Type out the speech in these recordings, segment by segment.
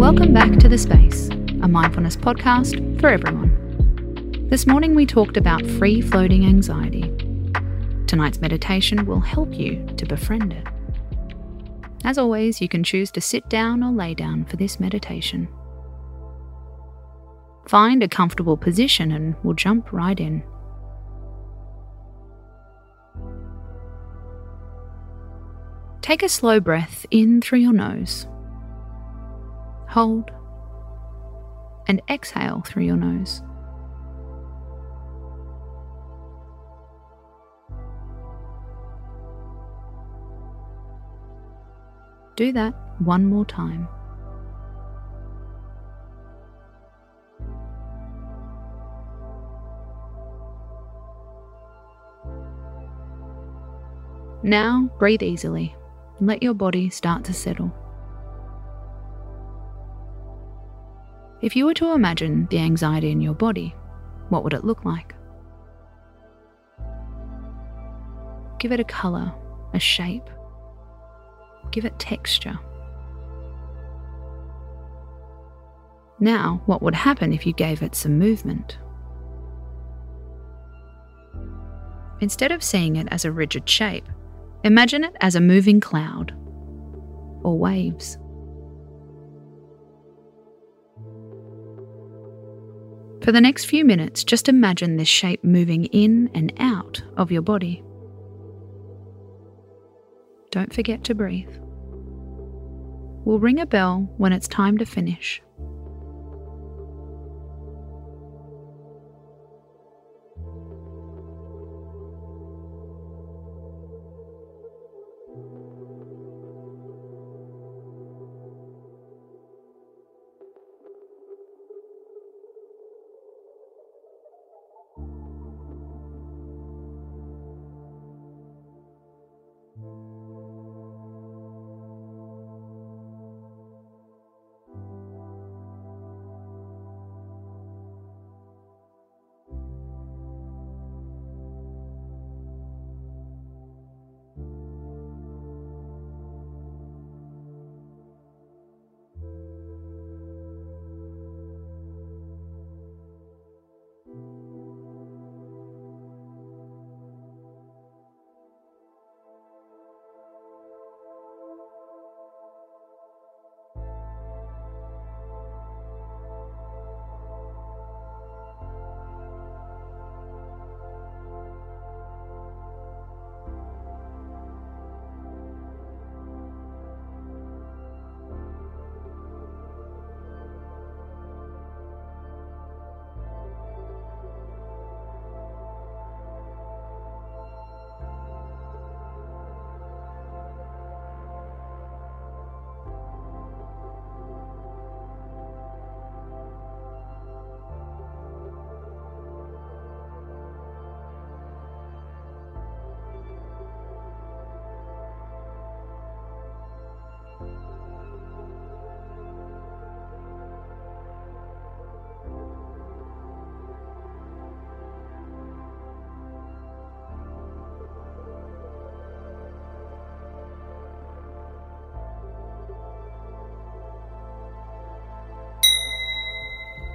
Welcome back to The Space, a mindfulness podcast for everyone. This morning we talked about free floating anxiety. Tonight's meditation will help you to befriend it. As always, you can choose to sit down or lay down for this meditation. Find a comfortable position and we'll jump right in. Take a slow breath in through your nose. Hold. And exhale through your nose. Do that one more time. Now breathe easily and let your body start to settle. If you were to imagine the anxiety in your body, what would it look like? Give it a colour, a shape. Give it texture. Now, what would happen if you gave it some movement? Instead of seeing it as a rigid shape, imagine it as a moving cloud or waves. For the next few minutes, just imagine this shape moving in and out of your body. Don't forget to breathe. We'll ring a bell when it's time to finish.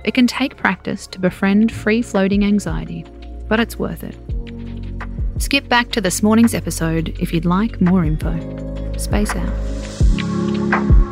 It can take practice to befriend free floating anxiety, but it's worth it. Skip back to this morning's episode if you'd like more info. Space out.